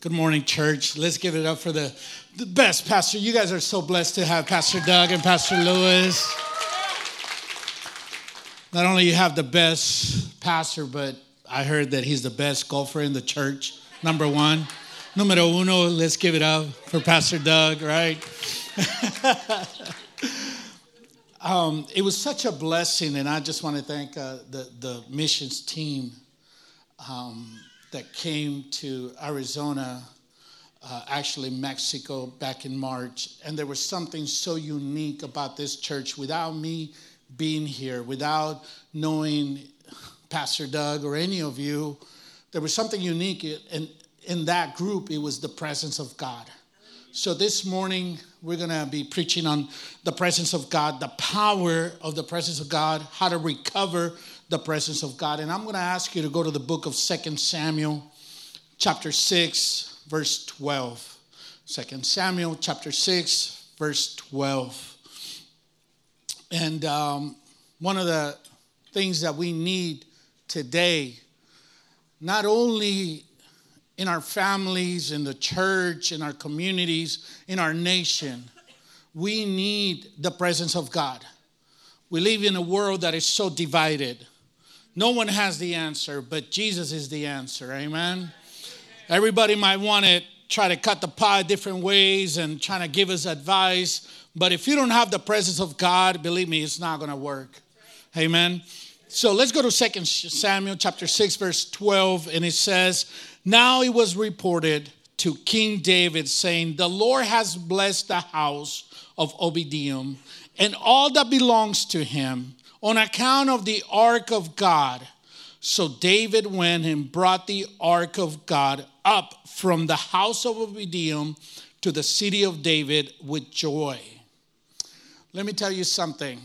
Good morning, church. Let's give it up for the, the best pastor. You guys are so blessed to have Pastor Doug and Pastor Lewis. Not only you have the best pastor, but I heard that he's the best golfer in the church. Number one. Numero uno, let's give it up for Pastor Doug, right? um, it was such a blessing, and I just want to thank uh, the, the missions team. Um, that came to Arizona, uh, actually Mexico, back in March. And there was something so unique about this church without me being here, without knowing Pastor Doug or any of you. There was something unique in, in that group. It was the presence of God. So this morning, we're going to be preaching on the presence of God, the power of the presence of God, how to recover the presence of God. And I'm going to ask you to go to the book of Second Samuel, chapter 6, verse 12. 2 Samuel, chapter 6, verse 12. And um, one of the things that we need today, not only in our families, in the church, in our communities, in our nation, we need the presence of God. We live in a world that is so divided. No one has the answer, but Jesus is the answer. Amen. Everybody might want to try to cut the pie different ways and trying to give us advice, but if you don't have the presence of God, believe me, it's not going to work. Amen. So let's go to Second Samuel chapter 6 verse 12 and it says, "Now it was reported to King David saying, "The Lord has blessed the house of Obediah and all that belongs to him." On account of the ark of God. So David went and brought the ark of God up from the house of Obediah to the city of David with joy. Let me tell you something.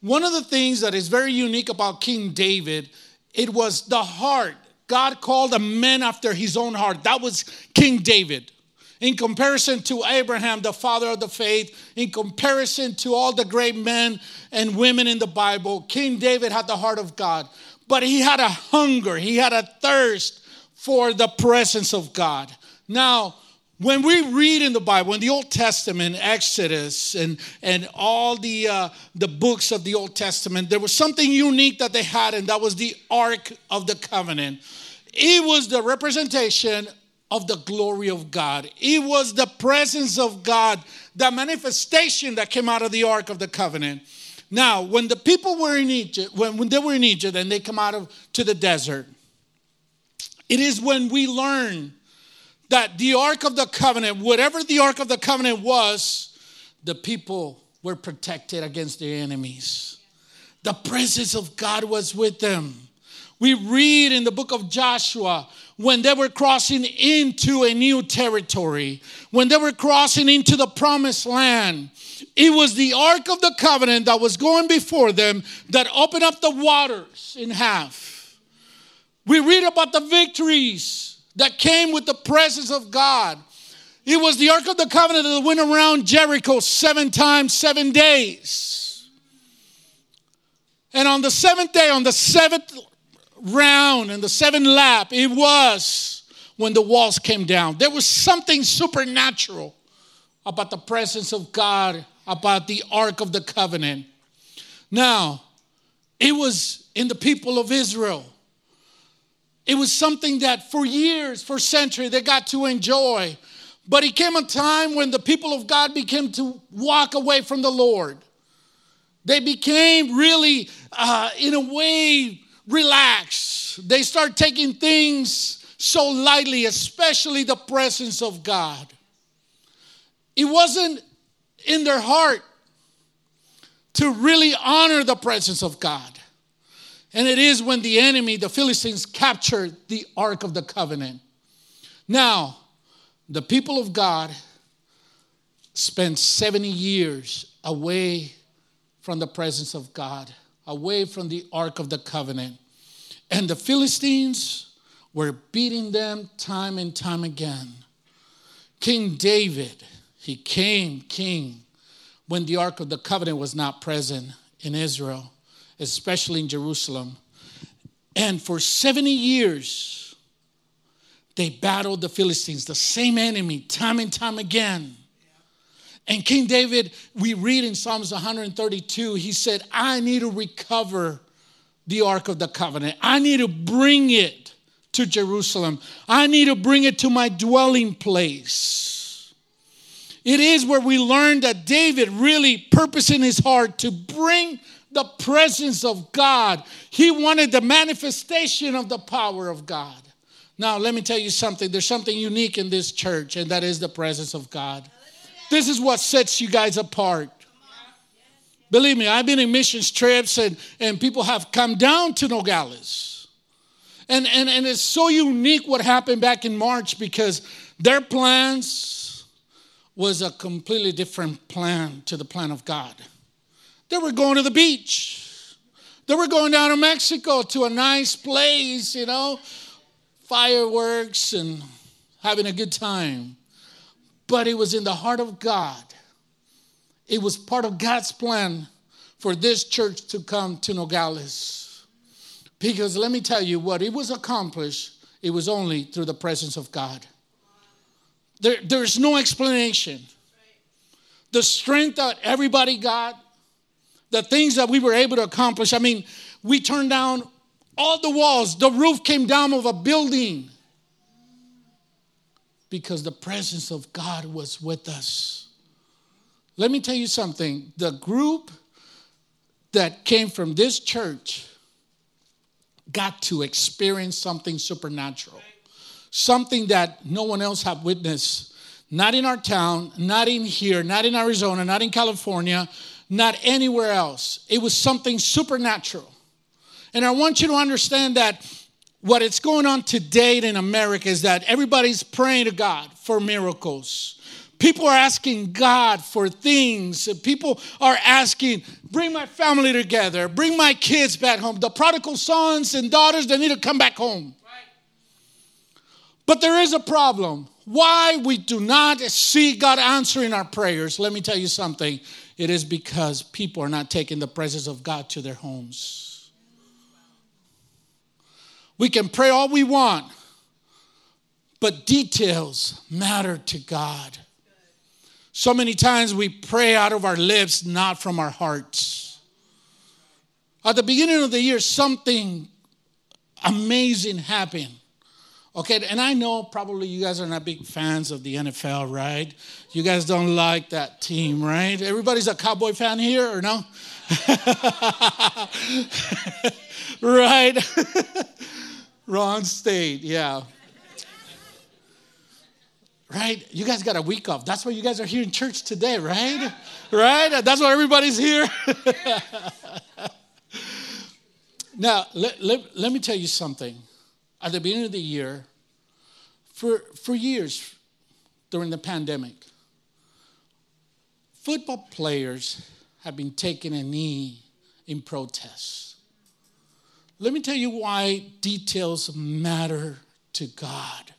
One of the things that is very unique about King David, it was the heart. God called a man after his own heart. That was King David in comparison to Abraham, the father of the faith, in comparison to all the great men and women in the Bible, King David had the heart of God. But he had a hunger, he had a thirst for the presence of God. Now, when we read in the Bible, in the Old Testament, Exodus, and, and all the, uh, the books of the Old Testament, there was something unique that they had, and that was the Ark of the Covenant. It was the representation of the glory of God. It was the presence of God, the manifestation that came out of the Ark of the Covenant. Now, when the people were in Egypt, when, when they were in Egypt and they come out of to the desert, it is when we learn that the Ark of the Covenant, whatever the Ark of the Covenant was, the people were protected against their enemies. The presence of God was with them. We read in the book of Joshua when they were crossing into a new territory, when they were crossing into the promised land. It was the Ark of the Covenant that was going before them that opened up the waters in half. We read about the victories that came with the presence of God. It was the Ark of the Covenant that went around Jericho seven times, seven days. And on the seventh day, on the seventh round and the seventh lap, it was when the walls came down. There was something supernatural about the presence of God, about the Ark of the Covenant. Now, it was in the people of Israel. It was something that for years, for centuries, they got to enjoy. But it came a time when the people of God began to walk away from the Lord. They became really, uh, in a way, relax. They start taking things so lightly, especially the presence of God. It wasn't in their heart to really honor the presence of God. And it is when the enemy, the Philistines, captured the Ark of the Covenant. Now, the people of God spent 70 years away from the presence of God away from the Ark of the Covenant. And the Philistines were beating them time and time again. King David, he came king when the Ark of the Covenant was not present in Israel, especially in Jerusalem. And for 70 years, they battled the Philistines, the same enemy, time and time again. And King David, we read in Psalms 132, he said, I need to recover the Ark of the Covenant. I need to bring it to Jerusalem. I need to bring it to my dwelling place. It is where we learn that David really purposed in his heart to bring the presence of God. He wanted the manifestation of the power of God. Now, let me tell you something. There's something unique in this church, and that is the presence of God. This is what sets you guys apart. Believe me, I've been in missions trips, and, and people have come down to Nogales. And, and, and it's so unique what happened back in March because their plans was a completely different plan to the plan of God. They were going to the beach. They were going down to Mexico to a nice place, you know, fireworks and having a good time. But it was in the heart of God. It was part of God's plan for this church to come to Nogales. Because let me tell you what it was accomplished, it was only through the presence of God. There, there's no explanation. The strength that everybody got, the things that we were able to accomplish. I mean, we turned down all the walls, the roof came down of a building because the presence of God was with us. Let me tell you something the group that came from this church got to experience something supernatural, something that no one else had witnessed. Not in our town, not in here, not in Arizona, not in California, not anywhere else. It was something supernatural. And I want you to understand that what is going on today in America is that everybody's praying to God for miracles. People are asking God for things. People are asking, bring my family together, bring my kids back home. The prodigal sons and daughters, they need to come back home. But there is a problem. Why we do not see God answering our prayers, let me tell you something. It is because people are not taking the presence of God to their homes. We can pray all we want, but details matter to God. So many times we pray out of our lips, not from our hearts. At the beginning of the year, something amazing happened. Okay, and I know probably you guys are not big fans of the NFL, right? You guys don't like that team, right? Everybody's a Cowboy fan here, or no? right? Wrong state, yeah. Right? You guys got a week off. That's why you guys are here in church today, right? Right? That's why everybody's here. now, let, let, let me tell you something at the beginning of the year, for, for years during the pandemic, football players have been taking a knee in protest. Let me tell you why details matter to God.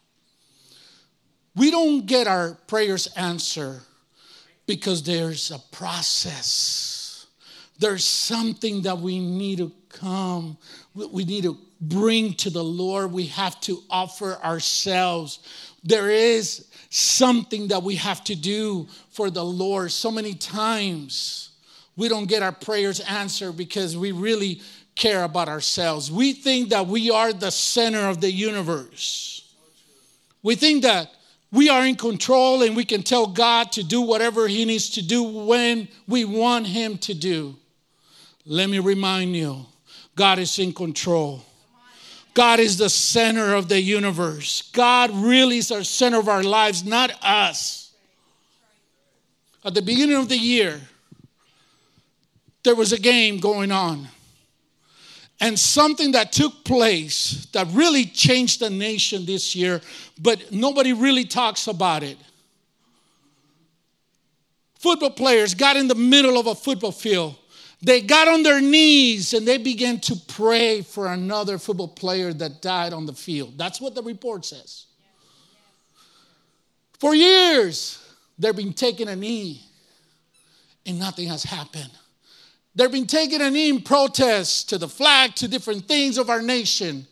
We don't get our prayers answered because there's a process. There's something that we need to come, we need to bring to the Lord, we have to offer ourselves. There is something that we have to do for the Lord. So many times we don't get our prayers answered because we really care about ourselves. We think that we are the center of the universe. We think that we are in control and we can tell God to do whatever He needs to do when we want Him to do. Let me remind you God is in control. God is the center of the universe. God really is our center of our lives, not us. At the beginning of the year, there was a game going on. And something that took place that really changed the nation this year, but nobody really talks about it. Football players got in the middle of a football field they got on their knees and they began to pray for another football player that died on the field. That's what the report says. For years, they've been taking a knee and nothing has happened. They've been taking a knee in protest to the flag, to different things of our nation.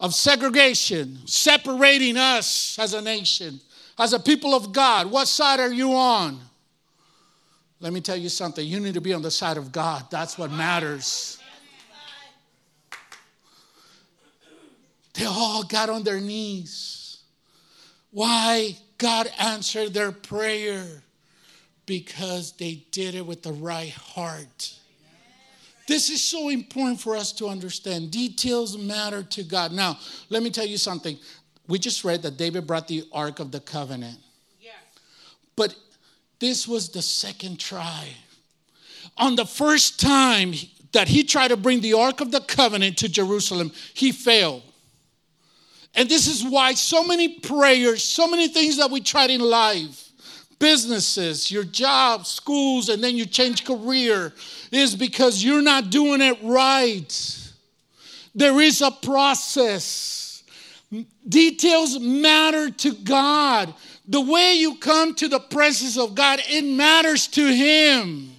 of segregation, separating us as a nation, as a people of God. What side are you on? Let me tell you something. You need to be on the side of God. That's what matters. They all got on their knees. Why? God answered their prayer because they did it with the right heart. This is so important for us to understand. Details matter to God. Now, let me tell you something. We just read that David brought the Ark of the Covenant. Yeah. But this was the second try. On the first time that he tried to bring the Ark of the Covenant to Jerusalem, he failed. And this is why so many prayers, so many things that we tried in life, businesses, your job, schools, and then you change career is because you're not doing it right. There is a process. Details matter to God. The way you come to the presence of God, it matters to Him.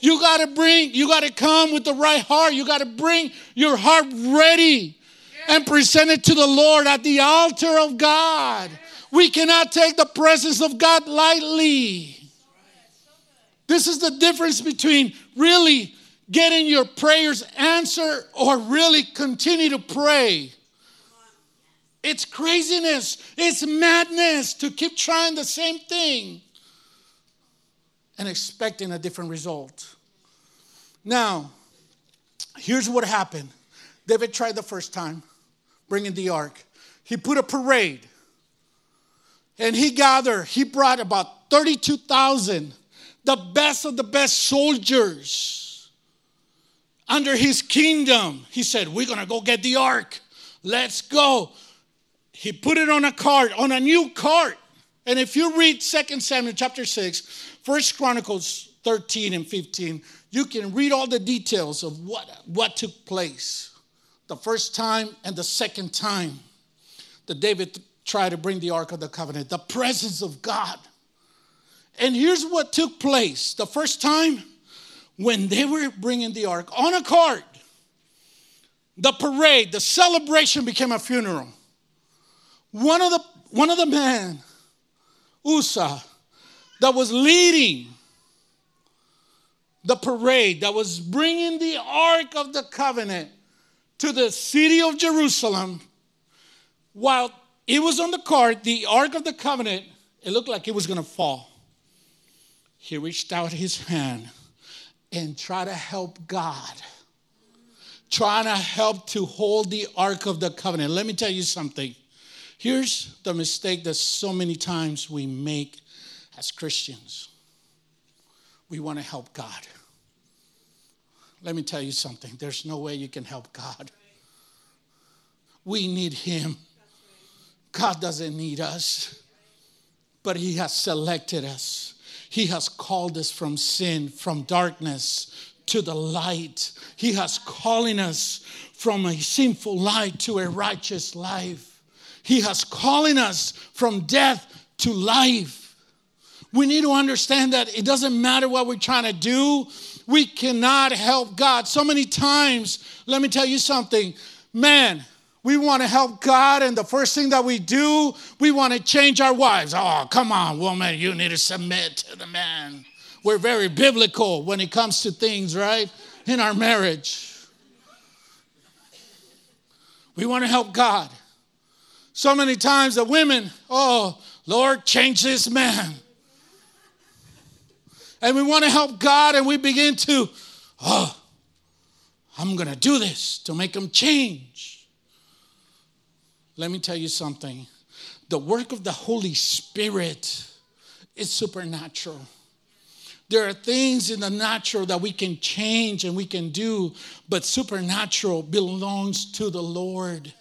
You got to bring, you got to come with the right heart. You got to bring your heart ready and present it to the Lord at the altar of God. We cannot take the presence of God lightly. This is the difference between really getting your prayers answered or really continue to pray. It's craziness, it's madness to keep trying the same thing and expecting a different result. Now, here's what happened David tried the first time, bringing the ark. He put a parade and he gathered, he brought about 32,000, the best of the best soldiers under his kingdom. He said, We're to go get the ark. Let's go. He put it on a cart, on a new cart. And if you read 2 Samuel chapter 6, 1 Chronicles 13 and 15, you can read all the details of what, what took place the first time and the second time that David try to bring the Ark of the Covenant, the presence of God. And here's what took place the first time when they were bringing the Ark on a cart, the parade, the celebration became a funeral. One of the, one of the men, Uzzah, that was leading the parade, that was bringing the Ark of the Covenant to the city of Jerusalem, while it was on the cart, the Ark of the Covenant, it looked like it was going to fall. He reached out his hand and tried to help God, trying to help to hold the Ark of the Covenant. Let me tell you something. Here's the mistake that so many times we make as Christians we want to help God. Let me tell you something there's no way you can help God. We need Him. God doesn't need us, but He has selected us. He has called us from sin, from darkness to the light. He has calling us from a sinful life to a righteous life. He has calling us from death to life. We need to understand that it doesn't matter what we're trying to do. We cannot help God. So many times, let me tell you something, man, we want to help God, and the first thing that we do, we want to change our wives. Oh, come on, woman, you need to submit to the man. We're very biblical when it comes to things, right? In our marriage. We want to help God. So many times the women, oh, Lord, change this man. And we want to help God, and we begin to, oh, I'm going to do this to make him change. Let me tell you something. The work of the Holy Spirit is supernatural. There are things in the natural that we can change and we can do, but supernatural belongs to the Lord.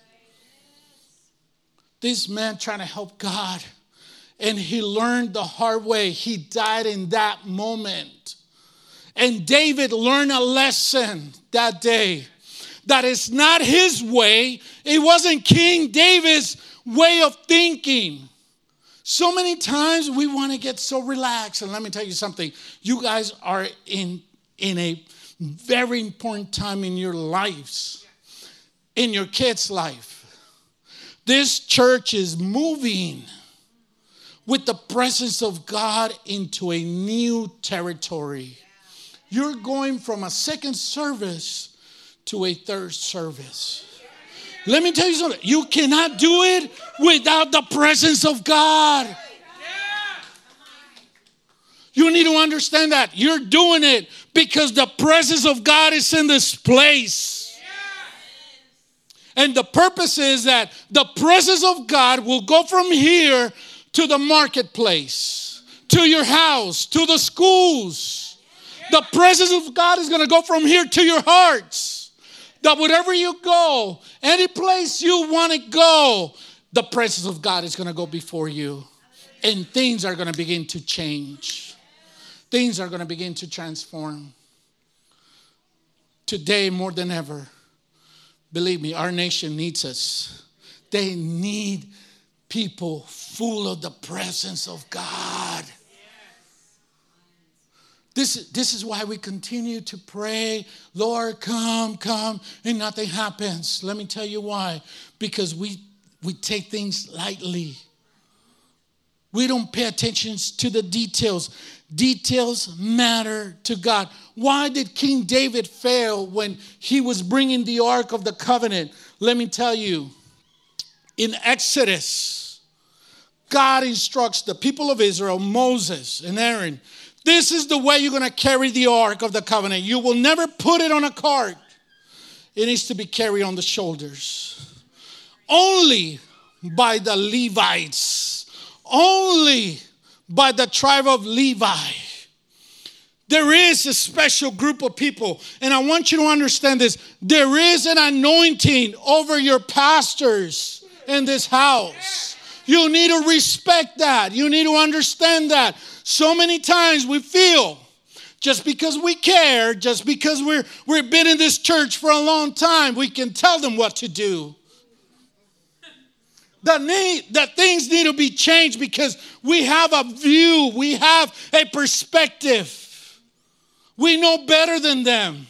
This man trying to help God, and he learned the hard way. He died in that moment. And David learned a lesson that day that is not his way. It wasn't King David's way of thinking. So many times we want to get so relaxed. And let me tell you something you guys are in, in a very important time in your lives, in your kids' life. This church is moving with the presence of God into a new territory. You're going from a second service to a third service. Let me tell you something. You cannot do it without the presence of God. You need to understand that. You're doing it because the presence of God is in this place. And the purpose is that the presence of God will go from here to the marketplace, to your house, to the schools. The presence of God is going to go from here to your hearts. That wherever you go, any place you want to go, the presence of God is going to go before you. And things are going to begin to change. Things are going to begin to transform. Today, more than ever, believe me, our nation needs us. They need people full of the presence of God. This, this is why we continue to pray, Lord, come, come, and nothing happens. Let me tell you why. Because we, we take things lightly. We don't pay attention to the details. Details matter to God. Why did King David fail when he was bringing the Ark of the Covenant? Let me tell you. In Exodus, God instructs the people of Israel, Moses and Aaron, this is the way you're going to carry the ark of the covenant. You will never put it on a cart, it needs to be carried on the shoulders. Only by the Levites, only by the tribe of Levi. There is a special group of people, and I want you to understand this. There is an anointing over your pastors in this house. You need to respect that. You need to understand that. So many times we feel just because we care, just because we're, we've been in this church for a long time, we can tell them what to do. That, need, that things need to be changed because we have a view, we have a perspective. We know better than them.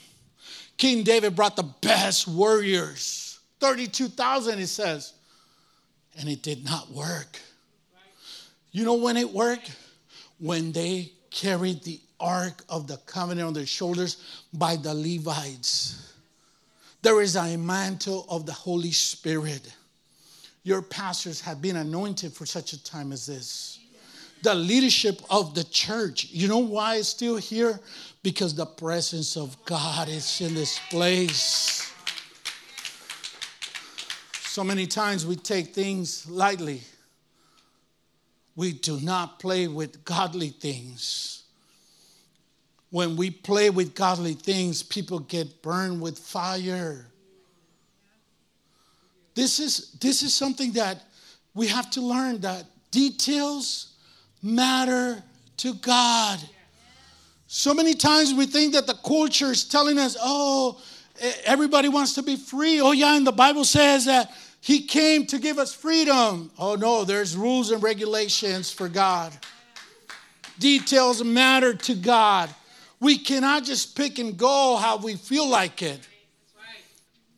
King David brought the best warriors 32,000, he says and it did not work. You know when it worked? When they carried the ark of the covenant on their shoulders by the Levites. There is a mantle of the Holy Spirit. Your pastors have been anointed for such a time as this. The leadership of the church. You know why it's still here? Because the presence of God is in this place. So many times we take things lightly. We do not play with godly things. When we play with godly things, people get burned with fire. This is, this is something that we have to learn that details matter to God. So many times we think that the culture is telling us, oh, everybody wants to be free. Oh, yeah, and the Bible says that he came to give us freedom. Oh, no, there's rules and regulations for God. Details matter to God. We cannot just pick and go how we feel like it.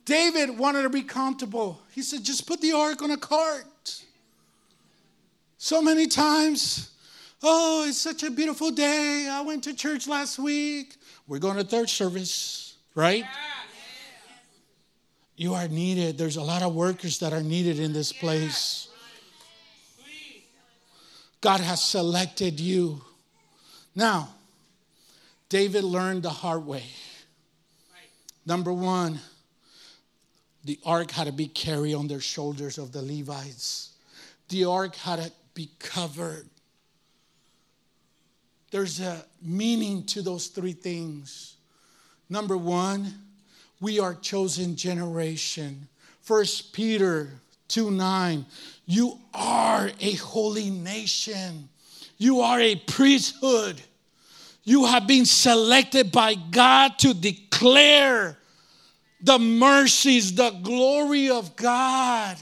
David wanted to be comfortable. He said, just put the ark on a cart. So many times, oh, it's such a beautiful day. I went to church last week. We're going to third service, right? Yeah. You are needed. There's a lot of workers that are needed in this place. God has selected you. Now, David learned the hard way. Number one, the ark had to be carried on their shoulders of the Levites. The ark had to be covered. There's a meaning to those three things. Number one, we are chosen generation. First Peter 2 9. You are a holy nation. You are a priesthood. You have been selected by God to declare the mercies, the glory of God.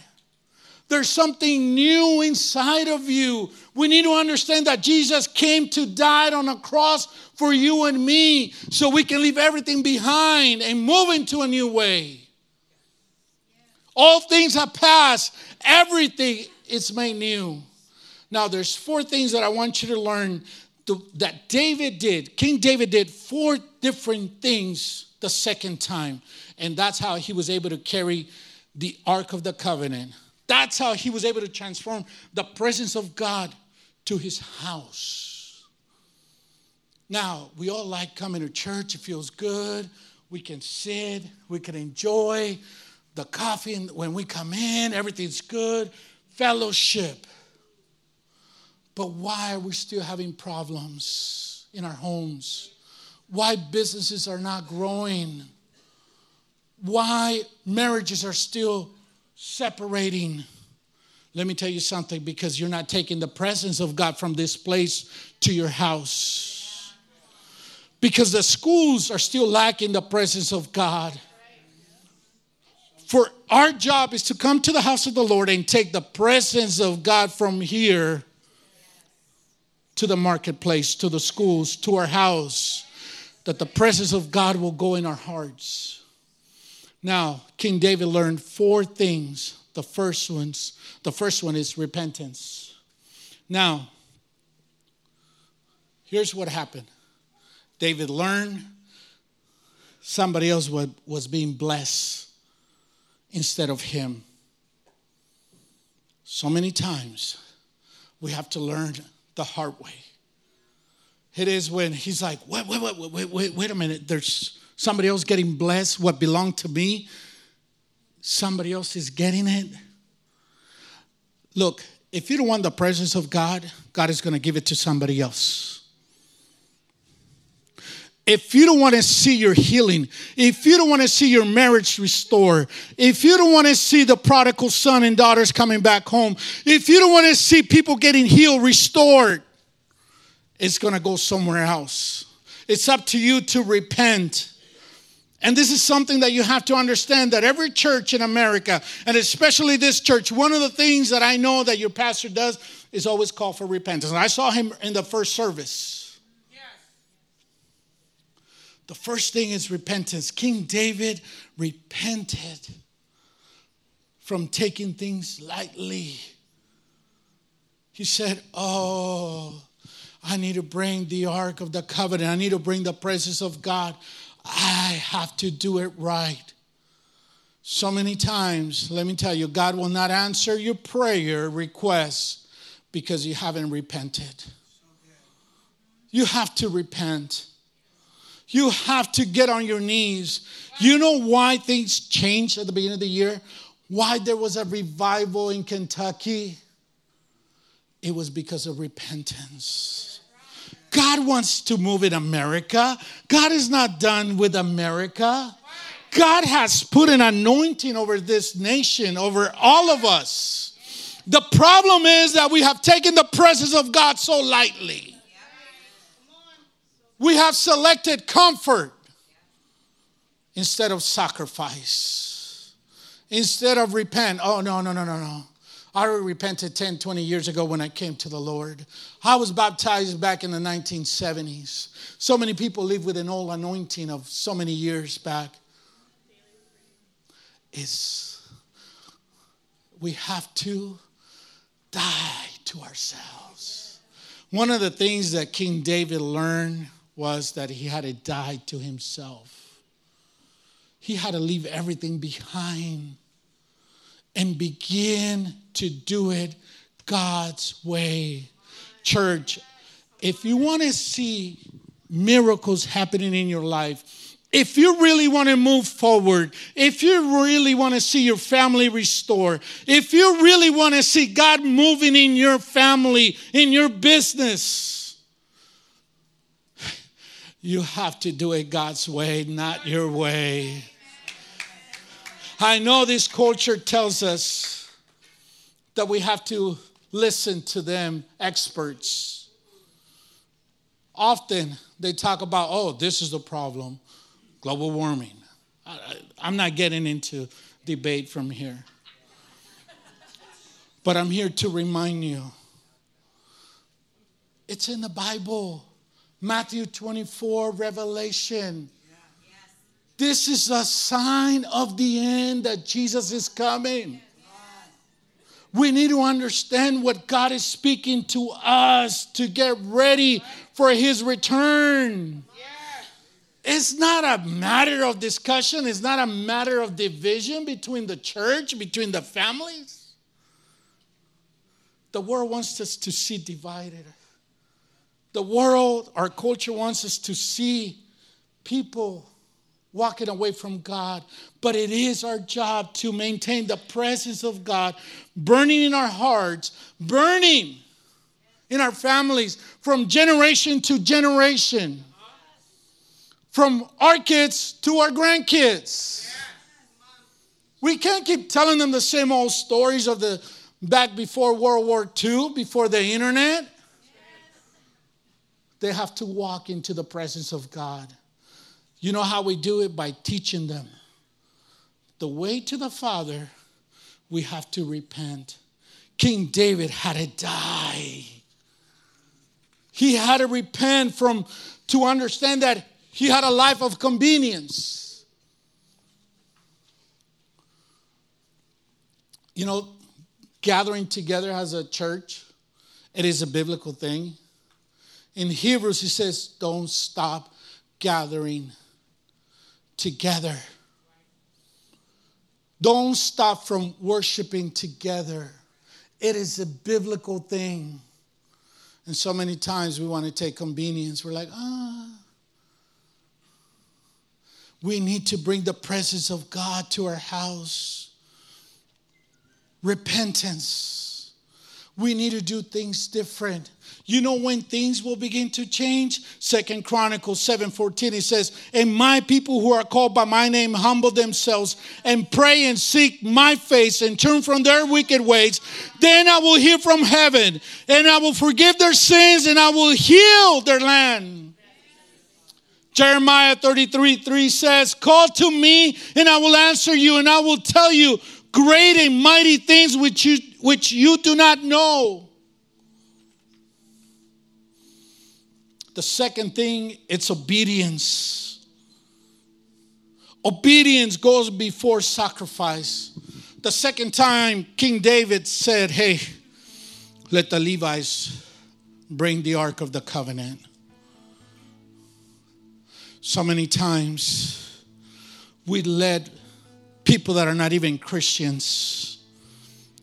There's something new inside of you. We need to understand that Jesus came to die on a cross for you and me so we can leave everything behind and move into a new way. All things have passed. Everything is made new. Now, there's four things that I want you to learn that David did. King David did four different things the second time. And that's how he was able to carry the Ark of the Covenant. That's how he was able to transform the presence of God to his house. Now, we all like coming to church, it feels good. We can sit, we can enjoy the coffee when we come in, everything's good. Fellowship. But why are we still having problems in our homes? Why businesses are not growing? Why marriages are still separating? Let me tell you something because you're not taking the presence of God from this place to your house. Because the schools are still lacking the presence of God. For our job is to come to the house of the Lord and take the presence of God from here to the marketplace, to the schools, to our house, that the presence of God will go in our hearts. Now, King David learned four things. The first ones, the first one is repentance. Now, here's what happened. David learned somebody else was being blessed instead of him. So many times we have to learn the hard way. It is when he's like, wait, wait, wait, wait, wait, wait a minute. There's somebody else getting blessed. What belonged to me, somebody else is getting it. Look, if you don't want the presence of God, God is going to give it to somebody else. If you don't want to see your healing, if you don't want to see your marriage restored, if you don't want to see the prodigal son and daughters coming back home, if you don't want to see people getting healed, restored, it's going to go somewhere else. It's up to you to repent. And this is something that you have to understand that every church in America, and especially this church, one of the things that I know that your pastor does is always call for repentance. And I saw him in the first service Yes. the first thing is repentance. King David repented from taking things lightly. He said, Oh, I need to bring the Ark of the Covenant. I need to bring the presence of God. I have to do it right. So many times, let me tell you, God will not answer your prayer requests because you haven't repented. You have to repent. You have to get on your knees. You know why things changed at the beginning of the year? Why there was a revival in Kentucky? It was because of repentance. God wants to move in America. God is not done with America. God has put an anointing over this nation, over all of us. The problem is that we have taken the presence of God so lightly. We have selected comfort instead of sacrifice. Instead of repent. Oh, no, no, no, no, no. I repented 10, 20 years ago when I came to the Lord. I was baptized back in the 1970s. So many people live with an old anointing of so many years back. It's, we have to die to ourselves. One of the things that King David learned was that he had to die to himself. He had to leave everything behind and begin to do it God's way. Church, if you want to see miracles happening in your life, if you really want to move forward, if you really want to see your family restored, if you really want to see God moving in your family, in your business, you have to do it God's way, not your way. I know this culture tells us that we have to listen to them, experts. Often they talk about, oh, this is the problem global warming. I, am not getting into debate from here. But I'm here to remind you it's in the Bible. Matthew 24, Revelation. This is a sign of the end that Jesus is coming. We need to understand what God is speaking to us to get ready for his return. It's not a matter of discussion, it's not a matter of division between the church, between the families. The world wants us to see divided. The world, our culture wants us to see people walking away from God. But it is our job to maintain the presence of God burning in our hearts, burning in our families from generation to generation, from our kids to our grandkids. We can't keep telling them the same old stories of the back before World War II, before the internet. They have to walk into the presence of God. You know how we do it? By teaching them. The way to the Father, we have to repent. King David had to die. He had to repent from to understand that he had a life of convenience. You know, gathering together as a church, it is a biblical thing. In Hebrews, he says, don't stop gathering together. Don't stop from worshiping together. It is a biblical thing. And so many times we want to take convenience. We're like, ah. We need to bring the presence of God to our house. Repentance. We need to do things different. You know when things will begin to change? Second Chronicles 7:14 it says, "And my people who are called by my name humble themselves and pray and seek my face and turn from their wicked ways, then I will hear from heaven and I will forgive their sins and I will heal their land." Jeremiah 33 3 says, Call to me, and I will answer you, and I will tell you great and mighty things which you, which you do not know. The second thing, it's obedience. Obedience goes before sacrifice. The second time, King David said, Hey, let the Levites bring the Ark of the Covenant. So many times we let people that are not even Christians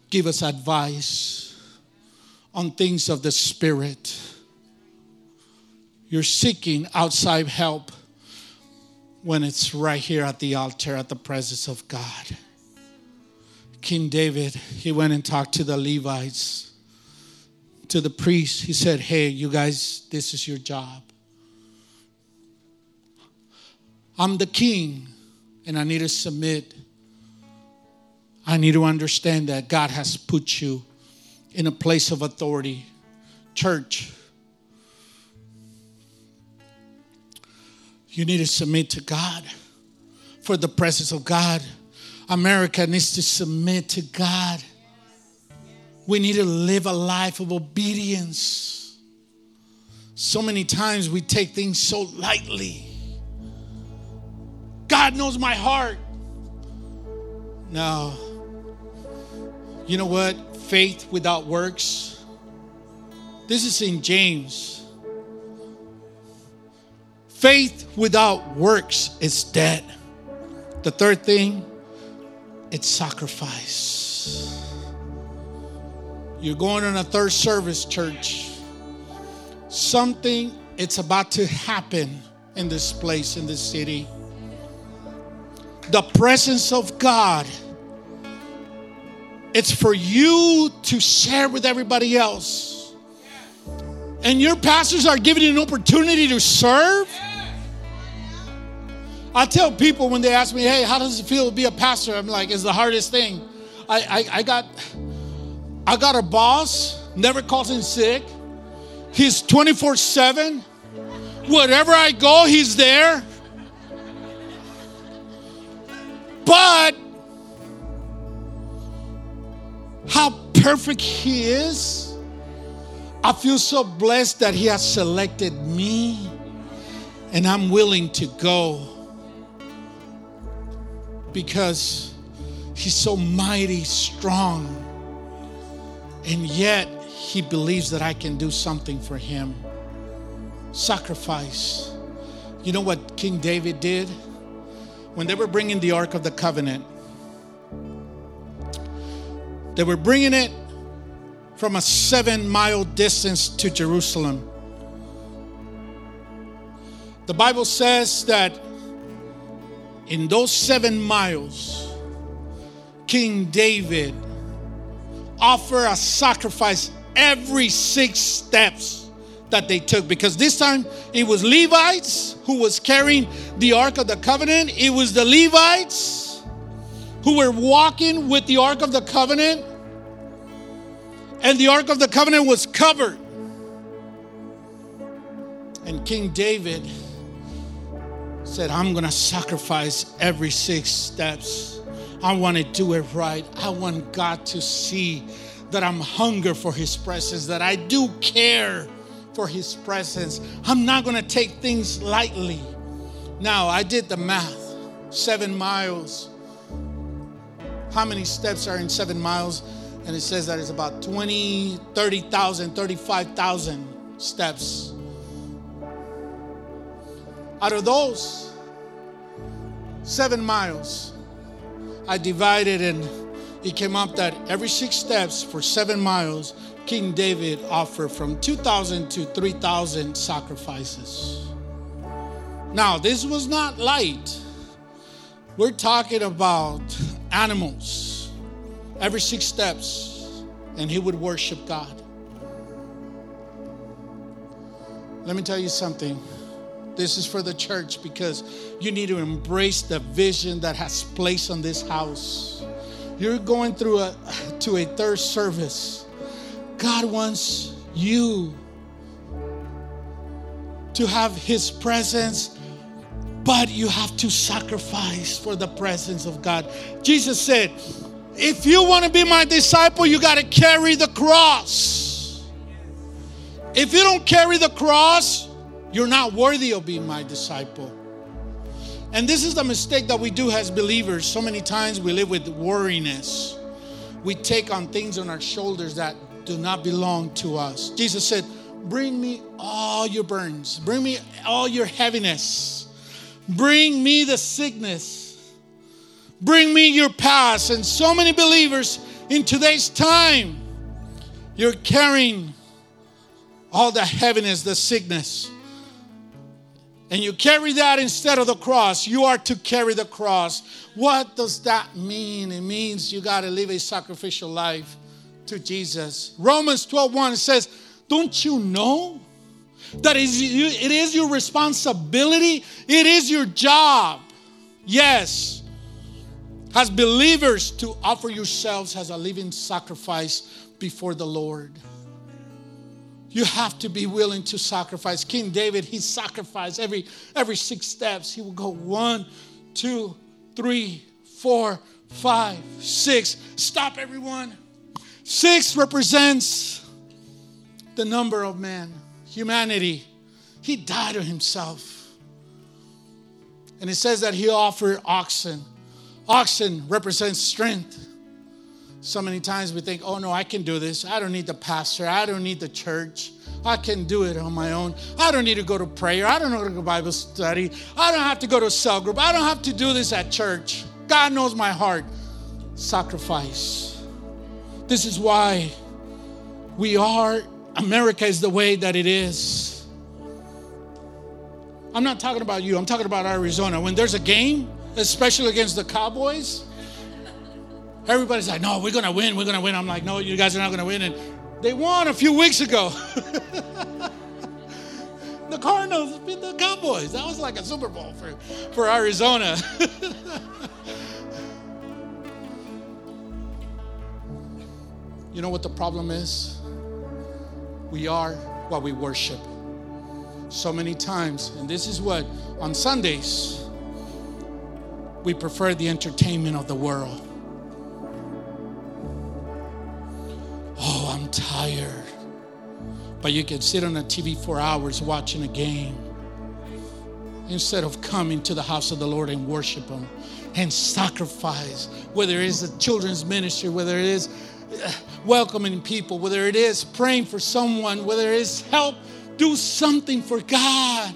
give us advice on things of the Spirit you're seeking outside help when it's right here at the altar at the presence of God. King David, he went and talked to the Levites, to the priests. He said, Hey, you guys, this is your job. I'm the king, and I need to submit. I need to understand that God has put you in a place of authority. Church, You need to submit to God for the presence of God. America needs to submit to God. We need to live a life of obedience. So many times we take things so lightly. God knows my heart. No. You know what? Faith without works. This is in James. Faith without works is dead. The third thing, it's sacrifice. You're going on a third service, church. Something it's about to happen in this place, in this city. The presence of God. It's for you to share with everybody else. And your pastors are giving you an opportunity to serve. I tell people when they ask me, hey, how does it feel to be a pastor? I'm like, it's the hardest thing. I, I, I got I got a boss, never calls in sick. He's 24-7. Wherever I go, he's there. But how perfect he is. I feel so blessed that he has selected me and I'm willing to go because he's so mighty, strong, and yet he believes that I can do something for him. Sacrifice. You know what King David did? When they were bringing the Ark of the Covenant, they were bringing it from a seven mile distance to Jerusalem. The Bible says that in those seven miles, King David offered a sacrifice every six steps that they took because this time it was Levites who was carrying the Ark of the Covenant. It was the Levites who were walking with the Ark of the Covenant, and the Ark of the Covenant was covered. And King David said, I'm going to sacrifice every six steps. I want to do it right. I want God to see that I'm hunger for his presence, that I do care for his presence. I'm not going to take things lightly. Now, I did the math seven miles. How many steps are in seven miles? And it says that it's about 20, 30,000, 35,000 steps. Out of those seven miles, I divided and it came up that every six steps for seven miles, King David offered from 2,000 to 3,000 sacrifices. Now, this was not light. We're talking about animals every six steps, and he would worship God. Let me tell you something. This is for the church because you need to embrace the vision that has placed on this house. You're going through a to a third service. God wants you to have his presence but you have to sacrifice for the presence of God. Jesus said, if you want to be my disciple, you got to carry the cross. If you don't carry the cross, you're not worthy of being my disciple. And this is the mistake that we do as believers. So many times we live with worriness. We take on things on our shoulders that do not belong to us. Jesus said, Bring me all your burdens, bring me all your heaviness, bring me the sickness, bring me your past. And so many believers in today's time, you're carrying all the heaviness, the sickness and you carry that instead of the cross, you are to carry the cross. What does that mean? It means you got to live a sacrificial life to Jesus. Romans 12 1 says, Don't you know that it is your responsibility? It is your job. Yes, as believers, to offer yourselves as a living sacrifice before the Lord. You have to be willing to sacrifice. King David, he sacrificed every every six steps. He would go one, two, three, four, five, six. Stop, everyone. Six represents the number of man, humanity. He died to himself. And it says that he offered oxen. Oxen represents strength. So many times we think, oh no, I can do this. I don't need the pastor. I don't need the church. I can do it on my own. I don't need to go to prayer. I don't need to go to Bible study. I don't have to go to a cell group. I don't have to do this at church. God knows my heart. Sacrifice. This is why we are, America is the way that it is. I'm not talking about you, I'm talking about Arizona. When there's a game, especially against the Cowboys, Everybody's like, no, we're going to win. We're going to win. I'm like, no, you guys are not going to win. And they won a few weeks ago. the Cardinals beat the Cowboys. That was like a Super Bowl for, for Arizona. you know what the problem is? We are what we worship. So many times, and this is what on Sundays, we prefer the entertainment of the world. But you can sit on a TV for hours watching a game instead of coming to the house of the Lord and worship Him. and sacrifice, whether it is a children's ministry, whether it is uh, welcoming people, whether it is praying for someone, whether it is help, do something for God.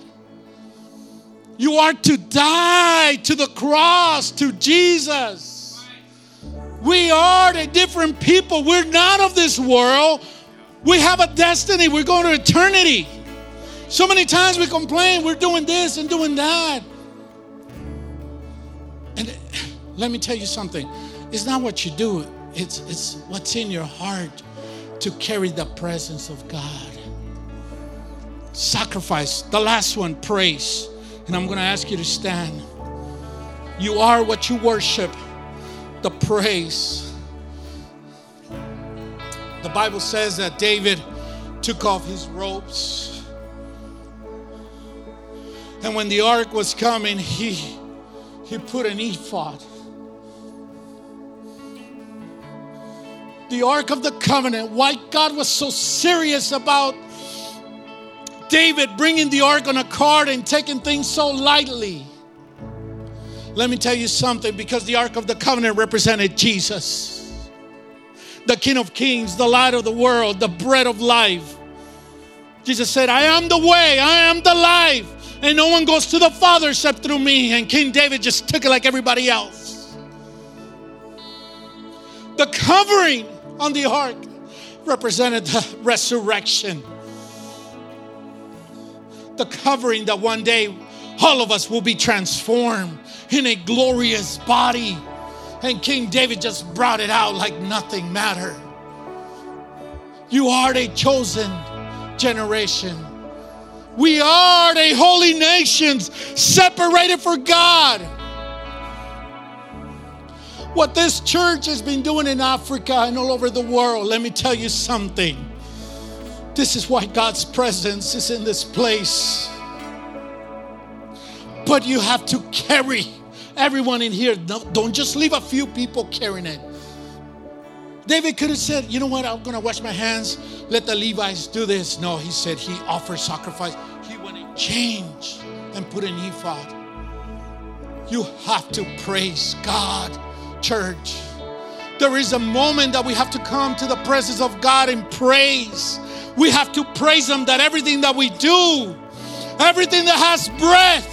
You are to die to the cross, to Jesus. We are a different people. We're not of this world. We have a destiny. We're going to eternity. So many times we complain we're doing this and doing that. And let me tell you something it's not what you do, it's, it's what's in your heart to carry the presence of God. Sacrifice. The last one, praise. And I'm going to ask you to stand. You are what you worship, the praise. Bible says that David took off his robes. And when the ark was coming, he, he put an ephod. The ark of the covenant, why God was so serious about David bringing the ark on a cart and taking things so lightly. Let me tell you something because the ark of the covenant represented Jesus, the King of Kings, the light of the world, the bread of life. Jesus said, I am the way, I am the life, and no one goes to the Father except through me. And King David just took it like everybody else. The covering on the ark represented the resurrection the covering that one day all of us will be transformed in a glorious body. And King David just brought it out like nothing mattered. You are a chosen generation. We are a holy nation separated for God. What this church has been doing in Africa and all over the world, let me tell you something. This is why God's presence is in this place. But you have to carry everyone in here. don't just leave a few people carrying it. David could have said, You know what? I'm going to wash my hands. Let the Levites do this. No, he said he offered sacrifice. He went and changed and put an ephod. You have to praise God, church. There is a moment that we have to come to the presence of God and praise. We have to praise Him that everything that we do, everything that has breath,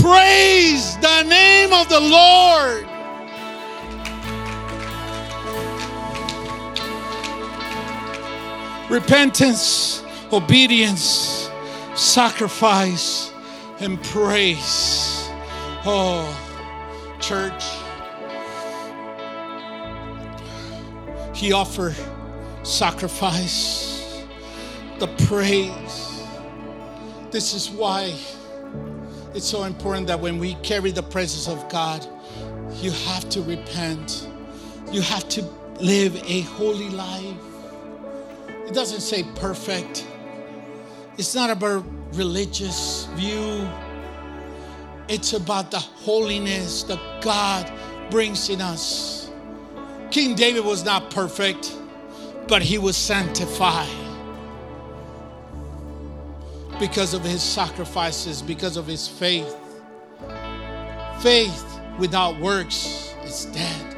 praise the name of the Lord. Repentance, obedience, sacrifice, and praise. Oh, church. He offered sacrifice the praise. This is why it's so important that when we carry the presence of God, you have to repent. You have to live a holy life. It doesn't say perfect. It's not about religious view. It's about the holiness that God brings in us. King David was not perfect, but he was sanctified because of his sacrifices, because of his faith. Faith without works is dead.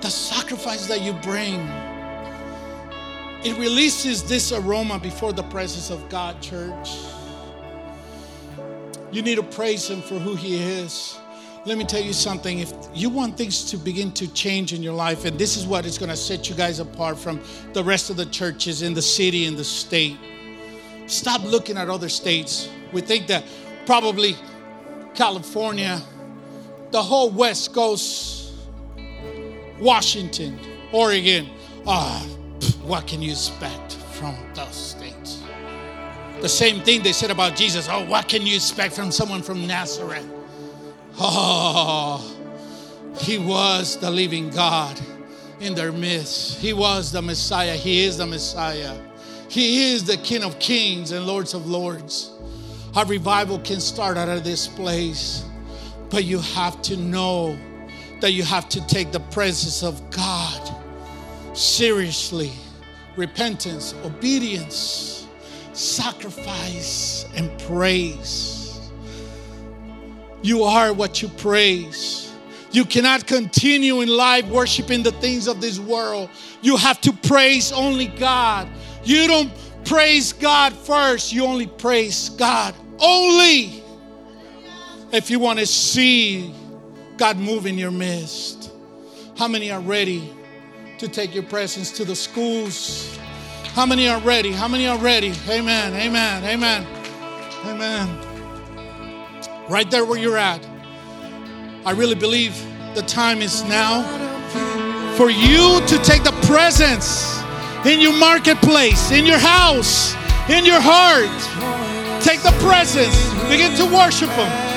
The sacrifice that you bring, it releases this aroma before the presence of God, church. You need to praise him for who he is. Let me tell you something. If you want things to begin to change in your life, and this is what is going to set you guys apart from the rest of the churches in the city in the state Stop looking at other states. We think that probably California, the whole West Coast, Washington, Oregon, ah, what can you expect from those states? The same thing they said about Jesus. Oh, what can you expect from someone from Nazareth? Oh, he was the living God in their midst. He was the Messiah. He is the Messiah. He is the King of kings and Lords of lords. Our revival can start out of this place, but you have to know that you have to take the presence of God seriously. Repentance, obedience, sacrifice, and praise. You are what you praise. You cannot continue in life worshiping the things of this world. You have to praise only God. You don't praise God first, you only praise God only if you want to see God move in your midst. How many are ready to take your presence to the schools? How many are ready? How many are ready? Amen, amen, amen, amen. Right there where you're at. I really believe the time is now for you to take the presence in your marketplace, in your house, in your heart. Take the presence, begin to worship Him.